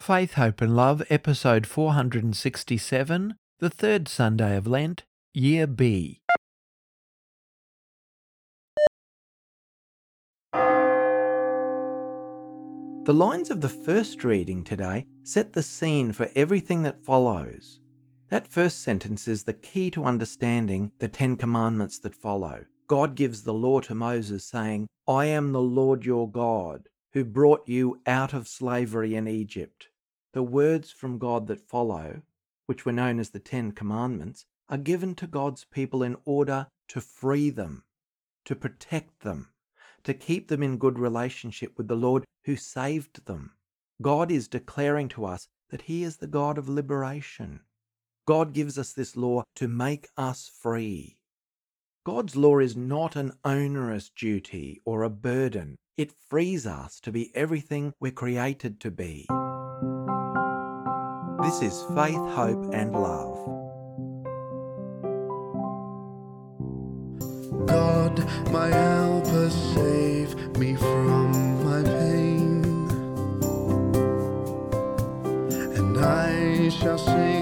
Faith, Hope and Love, episode 467, the third Sunday of Lent, Year B. The lines of the first reading today set the scene for everything that follows. That first sentence is the key to understanding the Ten Commandments that follow. God gives the law to Moses, saying, I am the Lord your God, who brought you out of slavery in Egypt. The words from God that follow, which were known as the Ten Commandments, are given to God's people in order to free them, to protect them, to keep them in good relationship with the Lord who saved them. God is declaring to us that He is the God of liberation. God gives us this law to make us free. God's law is not an onerous duty or a burden. It frees us to be everything we're created to be. This is Faith, Hope and Love. God, my helper, save me from my pain, and I shall sing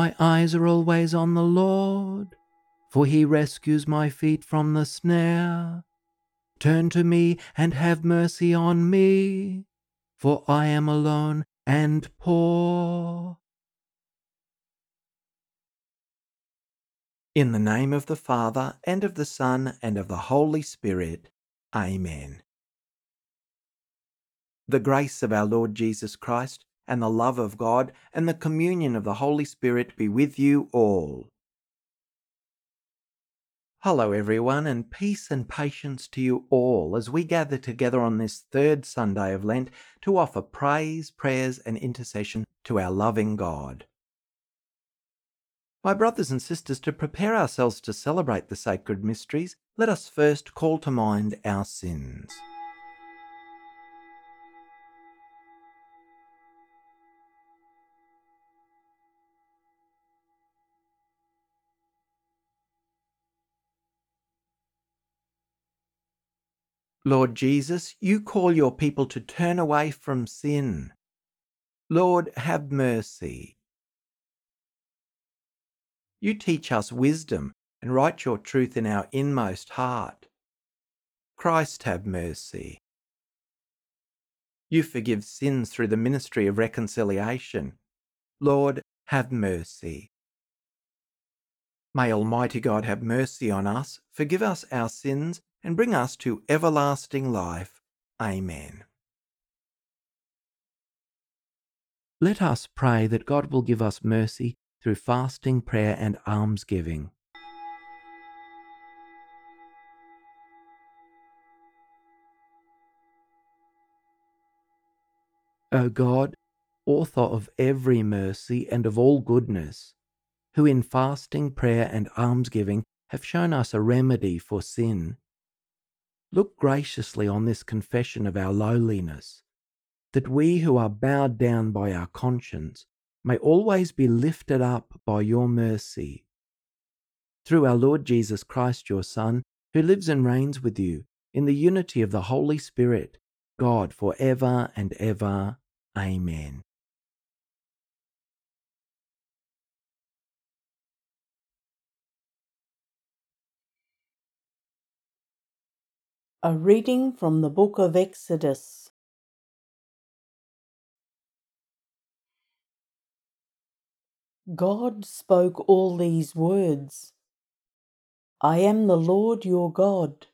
My eyes are always on the Lord, for he rescues my feet from the snare. Turn to me and have mercy on me, for I am alone and poor. In the name of the Father, and of the Son, and of the Holy Spirit. Amen. The grace of our Lord Jesus Christ, and the love of God, and the communion of the Holy Spirit be with you all. Hello, everyone, and peace and patience to you all as we gather together on this third Sunday of Lent to offer praise, prayers, and intercession to our loving God. My brothers and sisters, to prepare ourselves to celebrate the sacred mysteries, let us first call to mind our sins. Lord Jesus, you call your people to turn away from sin. Lord, have mercy. You teach us wisdom and write your truth in our inmost heart. Christ, have mercy. You forgive sins through the ministry of reconciliation. Lord, have mercy. May Almighty God have mercy on us, forgive us our sins, and bring us to everlasting life. Amen. Let us pray that God will give us mercy through fasting, prayer, and almsgiving. O God, author of every mercy and of all goodness, who in fasting, prayer, and almsgiving have shown us a remedy for sin, look graciously on this confession of our lowliness, that we who are bowed down by our conscience may always be lifted up by your mercy. Through our Lord Jesus Christ, your Son, who lives and reigns with you in the unity of the Holy Spirit, God for ever and ever. Amen. A reading from the book of Exodus. God spoke all these words I am the Lord your God,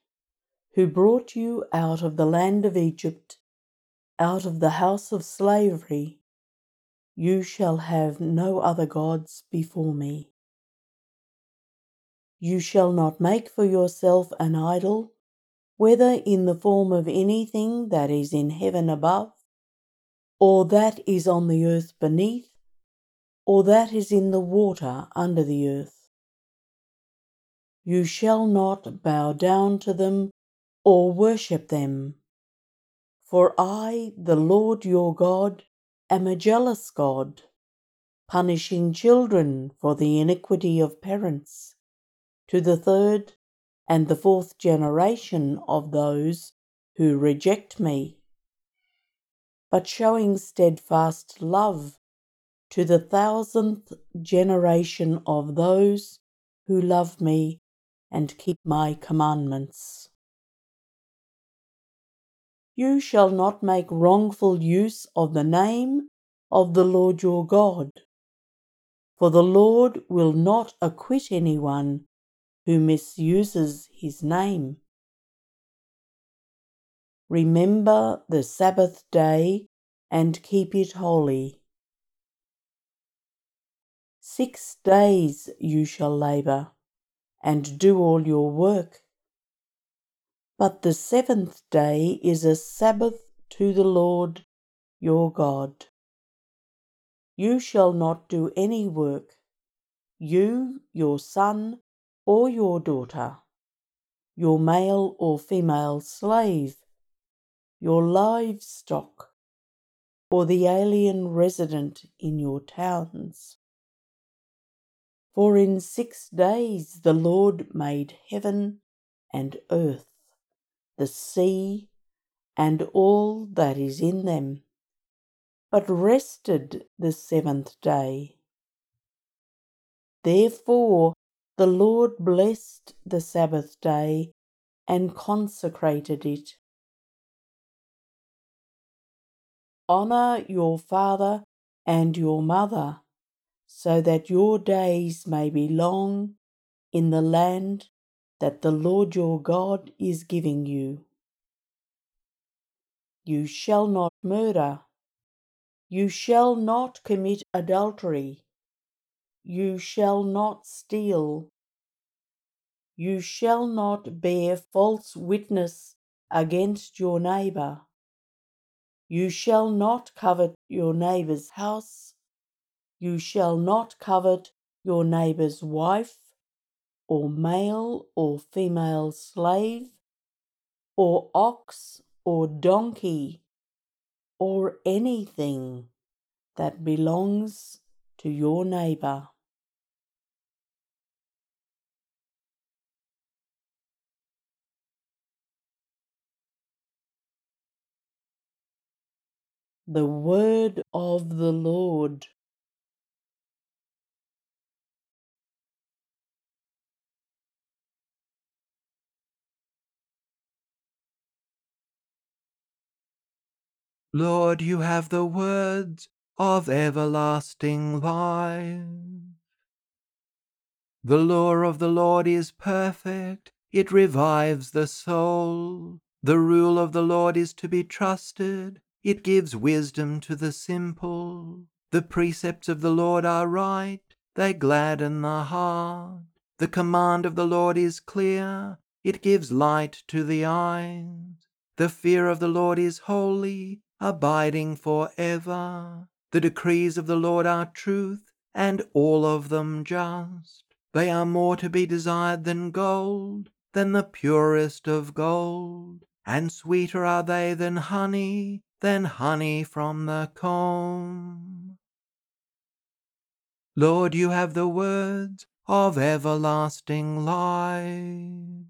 who brought you out of the land of Egypt, out of the house of slavery. You shall have no other gods before me. You shall not make for yourself an idol, whether in the form of anything that is in heaven above, or that is on the earth beneath, or that is in the water under the earth. You shall not bow down to them or worship them. For I, the Lord your God, am a jealous God, punishing children for the iniquity of parents to the third and the fourth generation of those who reject me, but showing steadfast love to the thousandth generation of those who love me and keep my commandments. You shall not make wrongful use of the name of the Lord your God, for the Lord will not acquit anyone who misuses his name. Remember the Sabbath day and keep it holy. Six days you shall labour and do all your work. But the seventh day is a Sabbath to the Lord your God. You shall not do any work, you, your son, or your daughter, your male or female slave, your livestock, or the alien resident in your towns. For in six days the Lord made heaven and earth, the sea, and all that is in them, but rested the seventh day. Therefore the Lord blessed the Sabbath day and consecrated it. Honour your father and your mother, so that your days may be long in the land that the Lord your God is giving you. You shall not murder. You shall not commit adultery. You shall not steal. You shall not bear false witness against your neighbour. You shall not covet your neighbour's house. You shall not covet your neighbour's wife, or male or female slave, or ox or donkey, or anything that belongs to your neighbour. The word of the Lord. Lord, you have the words of everlasting life. The law of the Lord is perfect, it revives the soul. The rule of the Lord is to be trusted, it gives wisdom to the simple. The precepts of the Lord are right, they gladden the heart. The command of the Lord is clear, it gives light to the eyes. The fear of the Lord is holy, abiding for ever. The decrees of the Lord are truth, and all of them just. They are more to be desired than gold, than the purest of gold, and sweeter are they than honey, than honey from the comb. Lord, you have the words of everlasting life.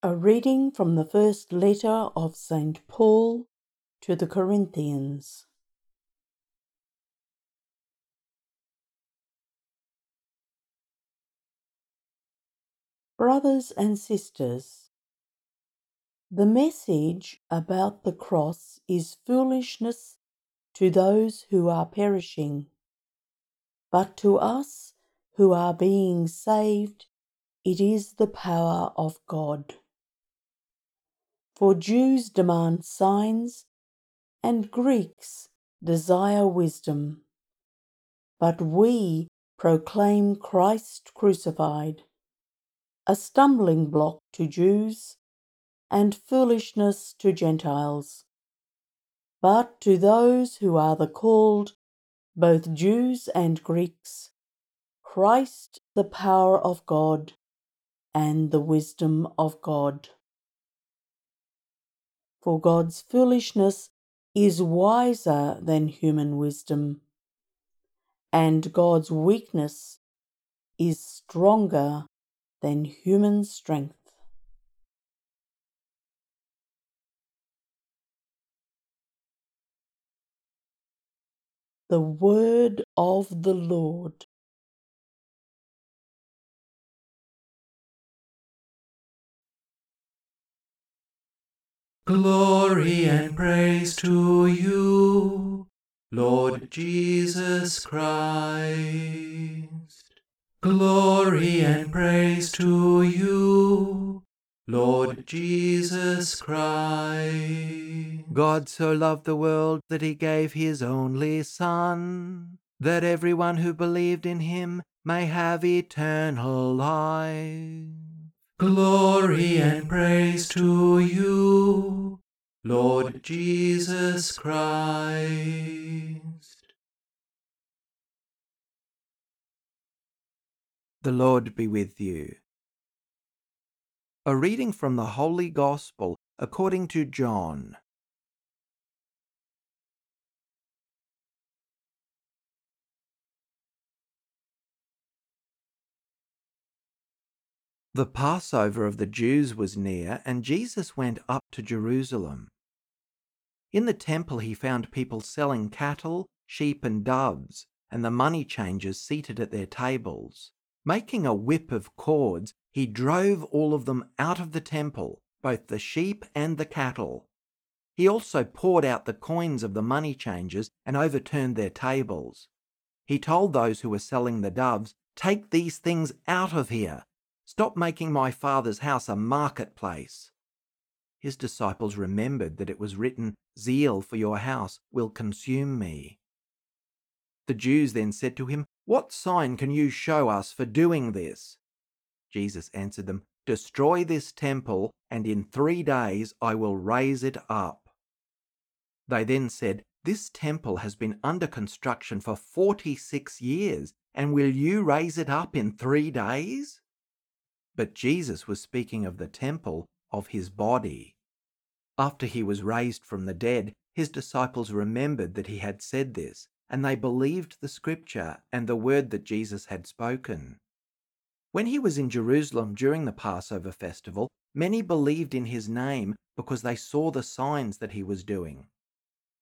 A reading from the first letter of St. Paul to the Corinthians. Brothers and sisters, The message about the cross is foolishness to those who are perishing, but to us who are being saved, it is the power of God. For Jews demand signs and Greeks desire wisdom, but we proclaim Christ crucified, a stumbling block to Jews and foolishness to Gentiles. But to those who are the called, both Jews and Greeks, Christ the power of God and the wisdom of God. For God's foolishness is wiser than human wisdom, and God's weakness is stronger than human strength. the word of the Lord. Glory and praise to you, Lord Jesus Christ. Glory and praise to you, Lord Jesus Christ. God so loved the world that he gave his only Son, that everyone who believed in him may have eternal life. Glory and praise to you, Lord Jesus Christ. The Lord be with you. A reading from the Holy Gospel according to John. The Passover of the Jews was near, and Jesus went up to Jerusalem. In the temple he found people selling cattle, sheep, and doves, and the money changers seated at their tables. Making a whip of cords, he drove all of them out of the temple, both the sheep and the cattle. He also poured out the coins of the money changers and overturned their tables. He told those who were selling the doves, Take these things out of here. Stop making my father's house a marketplace. His disciples remembered that it was written, Zeal for your house will consume me. The Jews then said to him, What sign can you show us for doing this? Jesus answered them, Destroy this temple, and in three days I will raise it up. They then said, This temple has been under construction for 46 years, and will you raise it up in three days? But Jesus was speaking of the temple of his body. After he was raised from the dead, his disciples remembered that he had said this, and they believed the scripture and the word that Jesus had spoken. When he was in Jerusalem during the Passover festival, many believed in his name because they saw the signs that he was doing.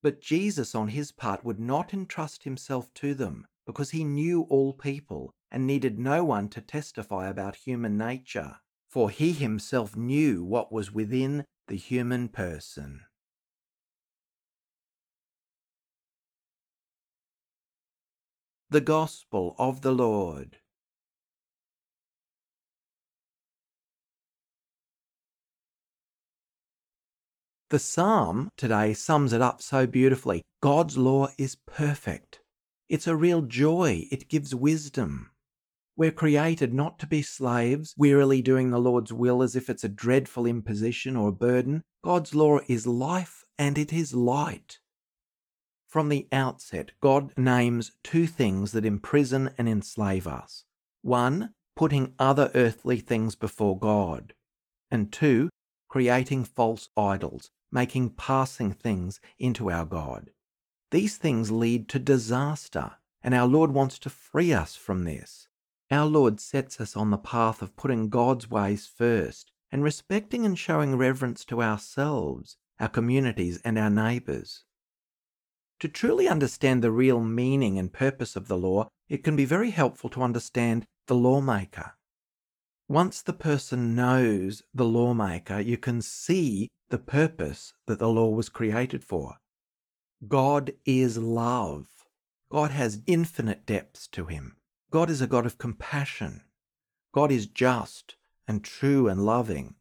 But Jesus, on his part, would not entrust himself to them because he knew all people and needed no one to testify about human nature, for he himself knew what was within the human person. The Gospel of the Lord. The psalm today sums it up so beautifully. God's law is perfect. It's a real joy. It gives wisdom. We're created not to be slaves, wearily doing the Lord's will as if it's a dreadful imposition or a burden. God's law is life and it is light. From the outset, God names two things that imprison and enslave us. One, putting other earthly things before God. And two, creating false idols, making passing things into our God. These things lead to disaster, and our Lord wants to free us from this. Our Lord sets us on the path of putting God's ways first and respecting and showing reverence to ourselves, our communities, and our neighbours. To truly understand the real meaning and purpose of the law, it can be very helpful to understand the lawmaker. Once the person knows the lawmaker, you can see the purpose that the law was created for. God is love. God has infinite depths to him. God is a God of compassion. God is just and true and loving.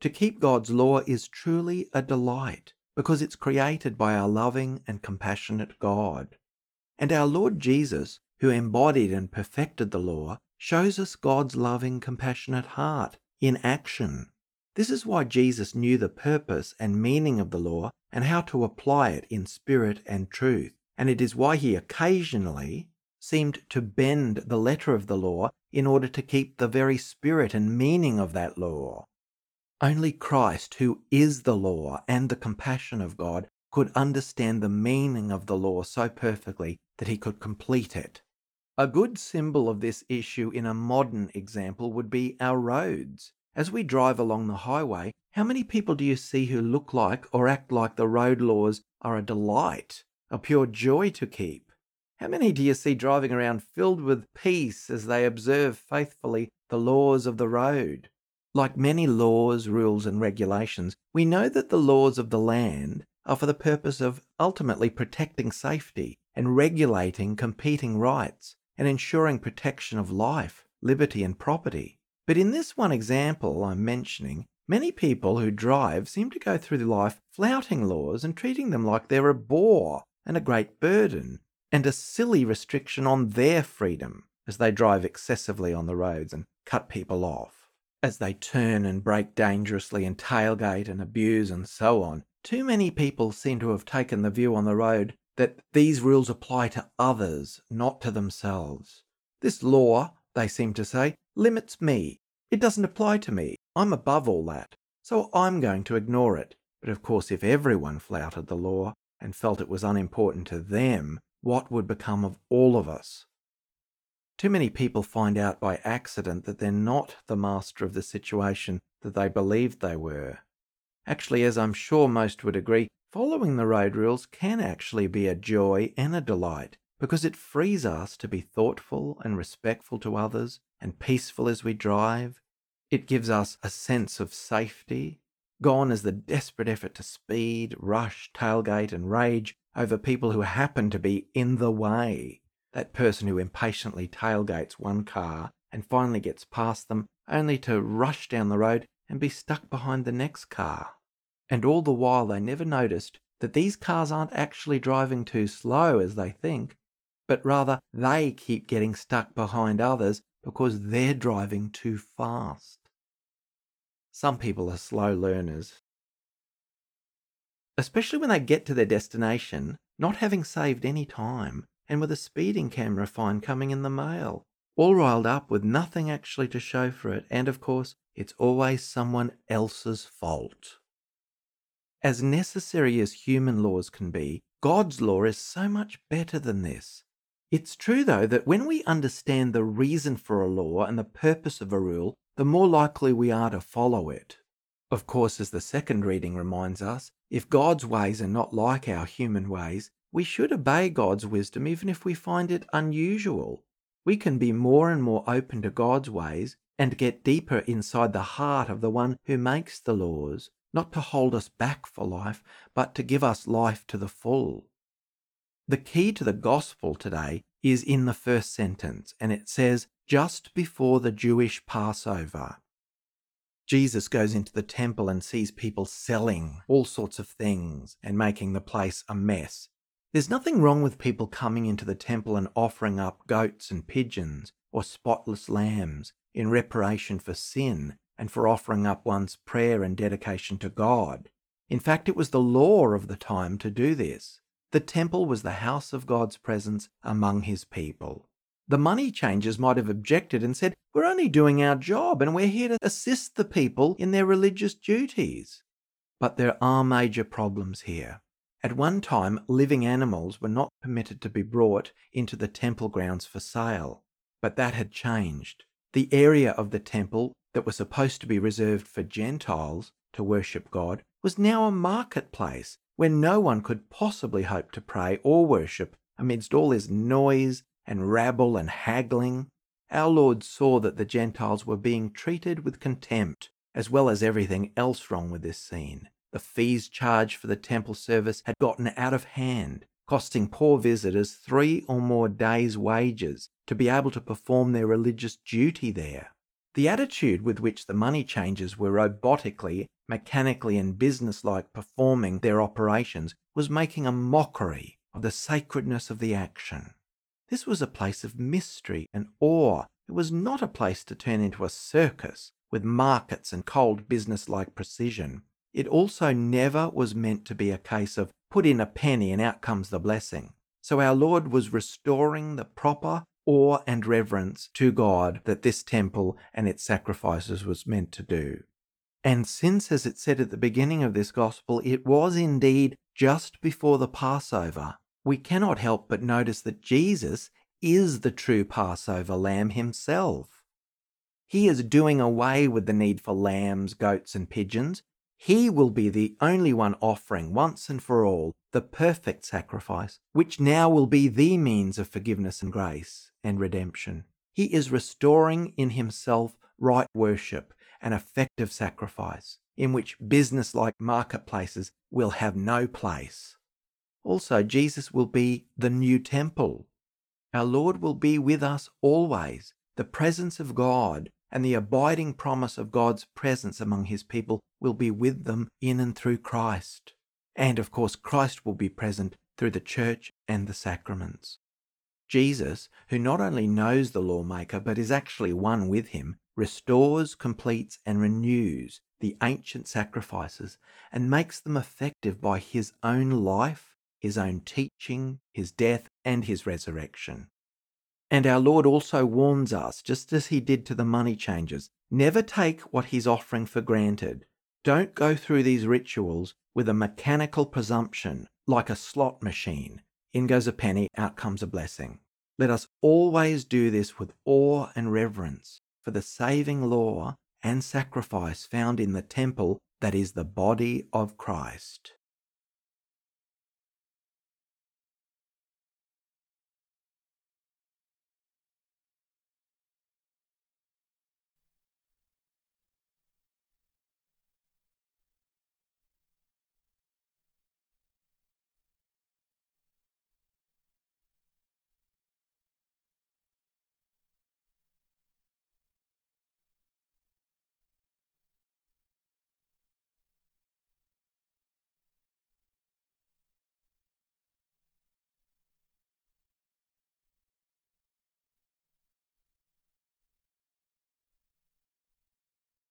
To keep God's law is truly a delight because it's created by our loving and compassionate God. And our Lord Jesus, who embodied and perfected the law, shows us God's loving, compassionate heart in action. This is why Jesus knew the purpose and meaning of the law and how to apply it in spirit and truth. And it is why he occasionally seemed to bend the letter of the law in order to keep the very spirit and meaning of that law. Only Christ, who is the law and the compassion of God, could understand the meaning of the law so perfectly that he could complete it. A good symbol of this issue in a modern example would be our roads. As we drive along the highway, how many people do you see who look like or act like the road laws are a delight, a pure joy to keep? How many do you see driving around filled with peace as they observe faithfully the laws of the road? Like many laws, rules, and regulations, we know that the laws of the land are for the purpose of ultimately protecting safety and regulating competing rights and ensuring protection of life, liberty, and property. But in this one example I'm mentioning, many people who drive seem to go through life flouting laws and treating them like they're a bore and a great burden and a silly restriction on their freedom as they drive excessively on the roads and cut people off. As they turn and brake dangerously and tailgate and abuse and so on, too many people seem to have taken the view on the road that these rules apply to others, not to themselves. This law, they seem to say, limits me. It doesn't apply to me. I'm above all that. So I'm going to ignore it. But of course, if everyone flouted the law and felt it was unimportant to them, what would become of all of us? Too many people find out by accident that they're not the master of the situation that they believed they were. Actually, as I'm sure most would agree, following the road rules can actually be a joy and a delight because it frees us to be thoughtful and respectful to others and peaceful as we drive. It gives us a sense of safety. Gone is the desperate effort to speed, rush, tailgate, and rage over people who happen to be in the way. That person who impatiently tailgates one car and finally gets past them only to rush down the road and be stuck behind the next car. And all the while they never noticed that these cars aren't actually driving too slow as they think, but rather they keep getting stuck behind others because they're driving too fast. Some people are slow learners. Especially when they get to their destination, not having saved any time, and with a speeding camera fine coming in the mail, all riled up with nothing actually to show for it, and of course, it's always someone else's fault. As necessary as human laws can be, God's law is so much better than this. It's true, though, that when we understand the reason for a law and the purpose of a rule, the more likely we are to follow it. Of course, as the second reading reminds us, if God's ways are not like our human ways, we should obey God's wisdom even if we find it unusual. We can be more and more open to God's ways and get deeper inside the heart of the one who makes the laws, not to hold us back for life, but to give us life to the full. The key to the gospel today is in the first sentence, and it says, just before the Jewish Passover. Jesus goes into the temple and sees people selling all sorts of things and making the place a mess. There's nothing wrong with people coming into the temple and offering up goats and pigeons or spotless lambs in reparation for sin and for offering up one's prayer and dedication to God. In fact, it was the law of the time to do this. The temple was the house of God's presence among his people. The money changers might have objected and said, We're only doing our job and we're here to assist the people in their religious duties. But there are major problems here. At one time, living animals were not permitted to be brought into the temple grounds for sale, but that had changed. The area of the temple that was supposed to be reserved for Gentiles to worship God was now a marketplace where no one could possibly hope to pray or worship amidst all this noise and rabble and haggling. Our Lord saw that the Gentiles were being treated with contempt, as well as everything else wrong with this scene. The fees charged for the temple service had gotten out of hand, costing poor visitors three or more days' wages to be able to perform their religious duty there. The attitude with which the money changers were robotically, mechanically, and businesslike performing their operations was making a mockery of the sacredness of the action. This was a place of mystery and awe. It was not a place to turn into a circus with markets and cold business-like precision. It also never was meant to be a case of put in a penny and out comes the blessing. So our Lord was restoring the proper awe and reverence to God that this temple and its sacrifices was meant to do. And since, as it said at the beginning of this gospel, it was indeed just before the Passover, we cannot help but notice that Jesus is the true Passover lamb himself. He is doing away with the need for lambs, goats, and pigeons. He will be the only one offering once and for all the perfect sacrifice, which now will be the means of forgiveness and grace and redemption. He is restoring in himself right worship and effective sacrifice, in which business like marketplaces will have no place. Also, Jesus will be the new temple. Our Lord will be with us always. The presence of God and the abiding promise of God's presence among his people will be with them in and through Christ. And of course, Christ will be present through the church and the sacraments. Jesus, who not only knows the lawmaker but is actually one with him, restores, completes, and renews the ancient sacrifices and makes them effective by his own life, his own teaching, his death, and his resurrection. And our Lord also warns us, just as he did to the money changers, never take what he's offering for granted. Don't go through these rituals with a mechanical presumption like a slot machine in goes a penny, out comes a blessing. Let us always do this with awe and reverence for the saving law and sacrifice found in the temple that is the body of Christ.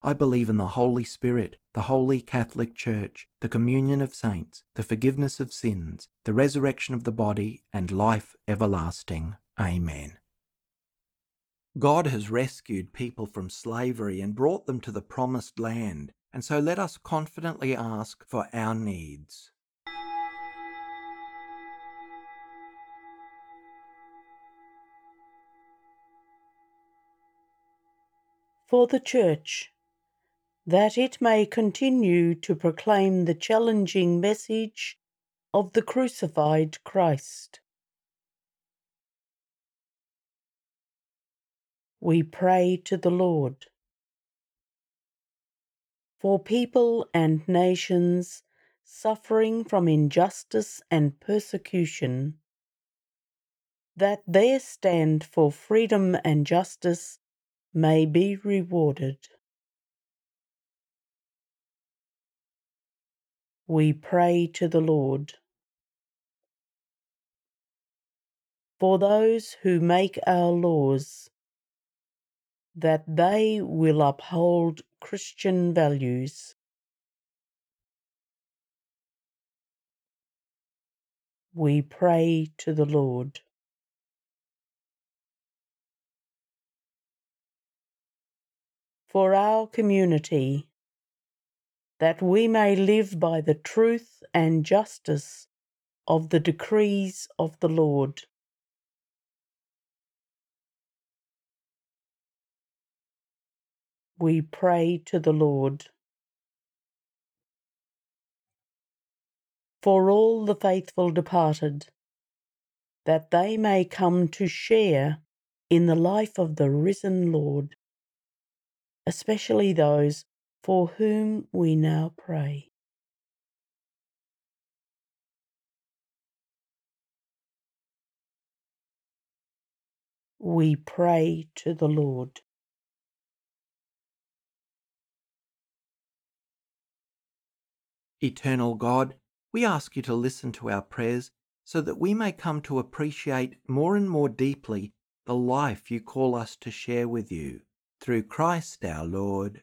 I believe in the Holy Spirit, the Holy Catholic Church, the communion of saints, the forgiveness of sins, the resurrection of the body, and life everlasting. Amen. God has rescued people from slavery and brought them to the promised land, and so let us confidently ask for our needs. For the Church that it may continue to proclaim the challenging message of the crucified Christ. We pray to the Lord. For people and nations suffering from injustice and persecution, that their stand for freedom and justice may be rewarded. We pray to the Lord. For those who make our laws, that they will uphold Christian values. We pray to the Lord. For our community, that we may live by the truth and justice of the decrees of the Lord. We pray to the Lord. For all the faithful departed, that they may come to share in the life of the risen Lord, especially those for whom we now pray. We pray to the Lord. Eternal God, we ask you to listen to our prayers so that we may come to appreciate more and more deeply the life you call us to share with you. Through Christ our Lord.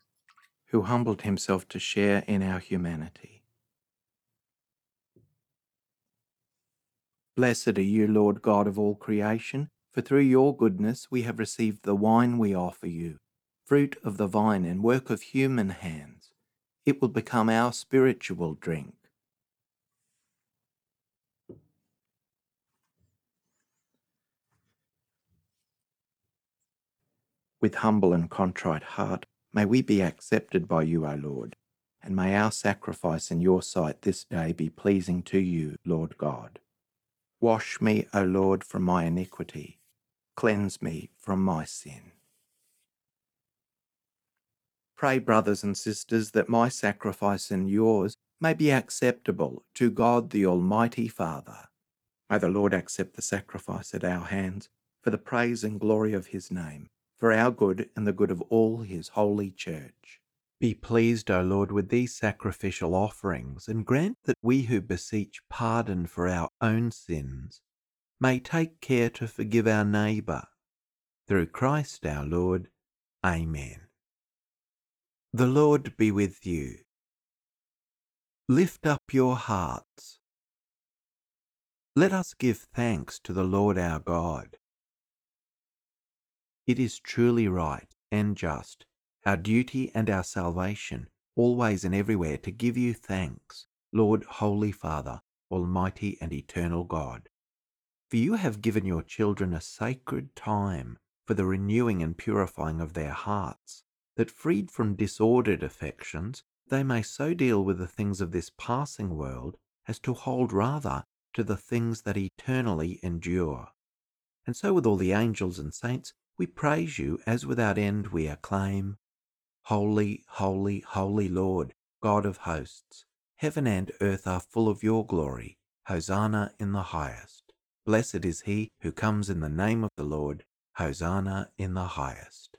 who humbled himself to share in our humanity. Blessed are you, Lord God of all creation, for through your goodness we have received the wine we offer you, fruit of the vine and work of human hands. It will become our spiritual drink. With humble and contrite heart, May we be accepted by you, O Lord, and may our sacrifice in your sight this day be pleasing to you, Lord God. Wash me, O Lord, from my iniquity. Cleanse me from my sin. Pray, brothers and sisters, that my sacrifice and yours may be acceptable to God the Almighty Father. May the Lord accept the sacrifice at our hands for the praise and glory of his name for our good and the good of all his holy church. Be pleased, O Lord, with these sacrificial offerings, and grant that we who beseech pardon for our own sins may take care to forgive our neighbour. Through Christ our Lord. Amen. The Lord be with you. Lift up your hearts. Let us give thanks to the Lord our God. It is truly right and just, our duty and our salvation, always and everywhere to give you thanks, Lord, Holy Father, Almighty and Eternal God. For you have given your children a sacred time for the renewing and purifying of their hearts, that freed from disordered affections, they may so deal with the things of this passing world as to hold rather to the things that eternally endure. And so with all the angels and saints, we praise you as without end we acclaim, Holy, holy, holy Lord, God of hosts, heaven and earth are full of your glory. Hosanna in the highest. Blessed is he who comes in the name of the Lord. Hosanna in the highest.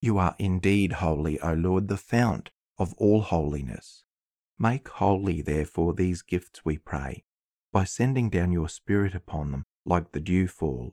You are indeed holy, O Lord, the fount of all holiness. Make holy, therefore, these gifts, we pray, by sending down your Spirit upon them like the dewfall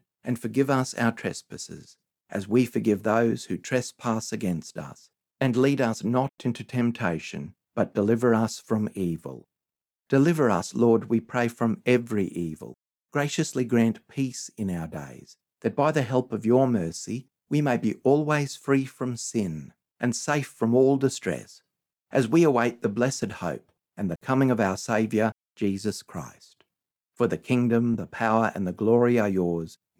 and forgive us our trespasses, as we forgive those who trespass against us. And lead us not into temptation, but deliver us from evil. Deliver us, Lord, we pray, from every evil. Graciously grant peace in our days, that by the help of your mercy we may be always free from sin and safe from all distress, as we await the blessed hope and the coming of our Saviour, Jesus Christ. For the kingdom, the power, and the glory are yours,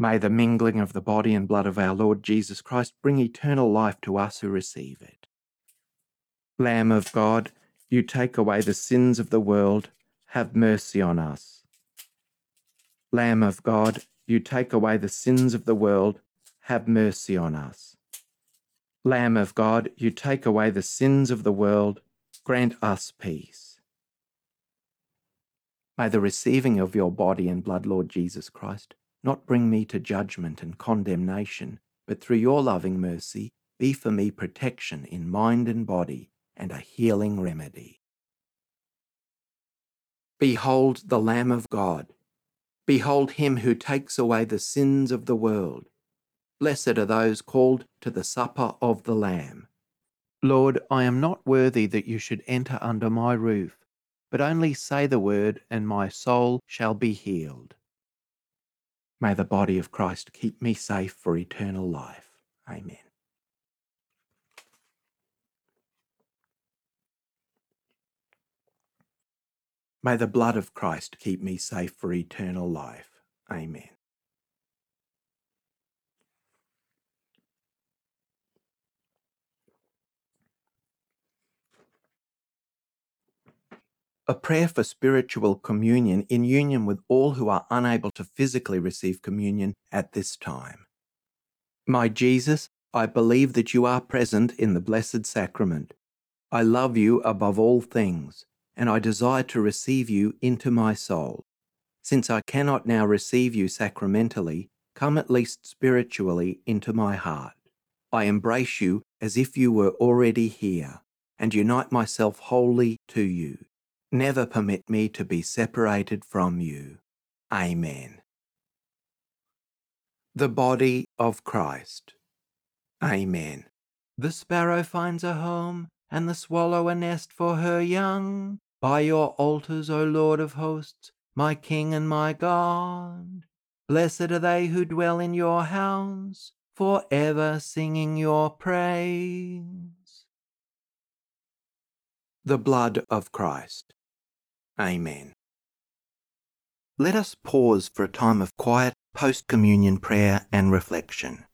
May the mingling of the body and blood of our Lord Jesus Christ bring eternal life to us who receive it. Lamb of God, you take away the sins of the world have mercy on us. Lamb of God, you take away the sins of the world, have mercy on us. Lamb of God, you take away the sins of the world, grant us peace. May the receiving of your body and blood, Lord Jesus Christ, not bring me to judgment and condemnation, but through your loving mercy, be for me protection in mind and body and a healing remedy. Behold the Lamb of God. Behold him who takes away the sins of the world. Blessed are those called to the supper of the Lamb. Lord, I am not worthy that you should enter under my roof, but only say the word, and my soul shall be healed. May the body of Christ keep me safe for eternal life. Amen. May the blood of Christ keep me safe for eternal life. Amen. A prayer for spiritual communion in union with all who are unable to physically receive communion at this time. My Jesus, I believe that you are present in the Blessed Sacrament. I love you above all things, and I desire to receive you into my soul. Since I cannot now receive you sacramentally, come at least spiritually into my heart. I embrace you as if you were already here, and unite myself wholly to you. Never permit me to be separated from you. Amen. The body of Christ. Amen. The sparrow finds a home, and the swallow a nest for her young. By your altars, O Lord of hosts, my King and my God. Blessed are they who dwell in your house, for ever singing your praise. The blood of Christ. Amen. Let us pause for a time of quiet post communion prayer and reflection.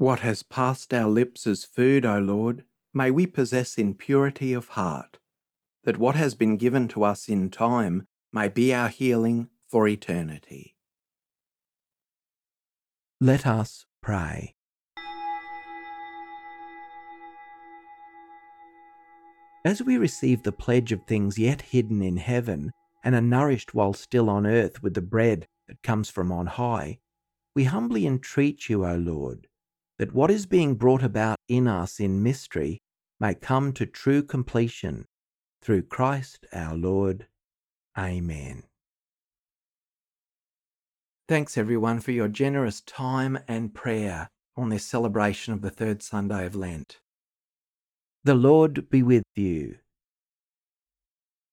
What has passed our lips as food, O Lord, may we possess in purity of heart, that what has been given to us in time may be our healing for eternity. Let us pray. As we receive the pledge of things yet hidden in heaven, and are nourished while still on earth with the bread that comes from on high, we humbly entreat you, O Lord, that what is being brought about in us in mystery may come to true completion through Christ our Lord. Amen. Thanks everyone for your generous time and prayer on this celebration of the third Sunday of Lent. The Lord be with you.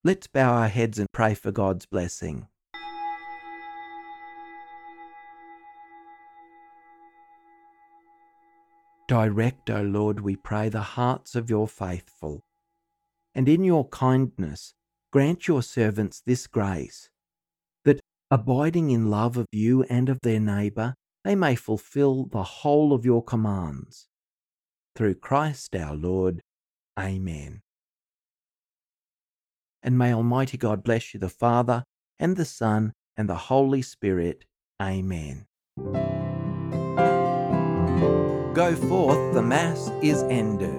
Let's bow our heads and pray for God's blessing. Direct, O Lord, we pray, the hearts of your faithful, and in your kindness grant your servants this grace, that, abiding in love of you and of their neighbour, they may fulfil the whole of your commands. Through Christ our Lord. Amen. And may Almighty God bless you, the Father, and the Son, and the Holy Spirit. Amen. Go forth, the Mass is ended.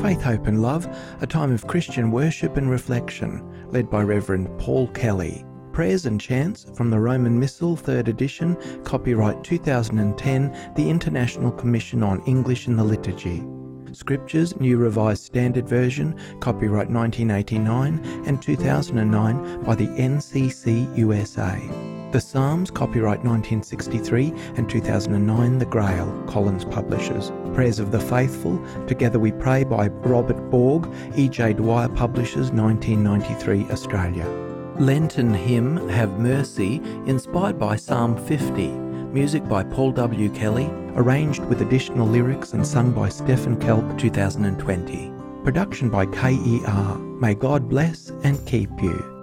Faith, Hope and Love, a time of Christian worship and reflection, led by Reverend Paul Kelly. Prayers and Chants from the Roman Missal, 3rd edition, copyright 2010, the International Commission on English in the Liturgy. Scriptures, New Revised Standard Version, copyright 1989 and 2009 by the NCC USA. The Psalms, copyright 1963 and 2009, The Grail, Collins Publishers. Prayers of the Faithful, Together We Pray by Robert Borg, E.J. Dwyer Publishers, 1993, Australia. Lenten hymn, Have Mercy, inspired by Psalm 50. Music by Paul W. Kelly, arranged with additional lyrics and sung by Stephen Kelp 2020. Production by KER. May God bless and keep you.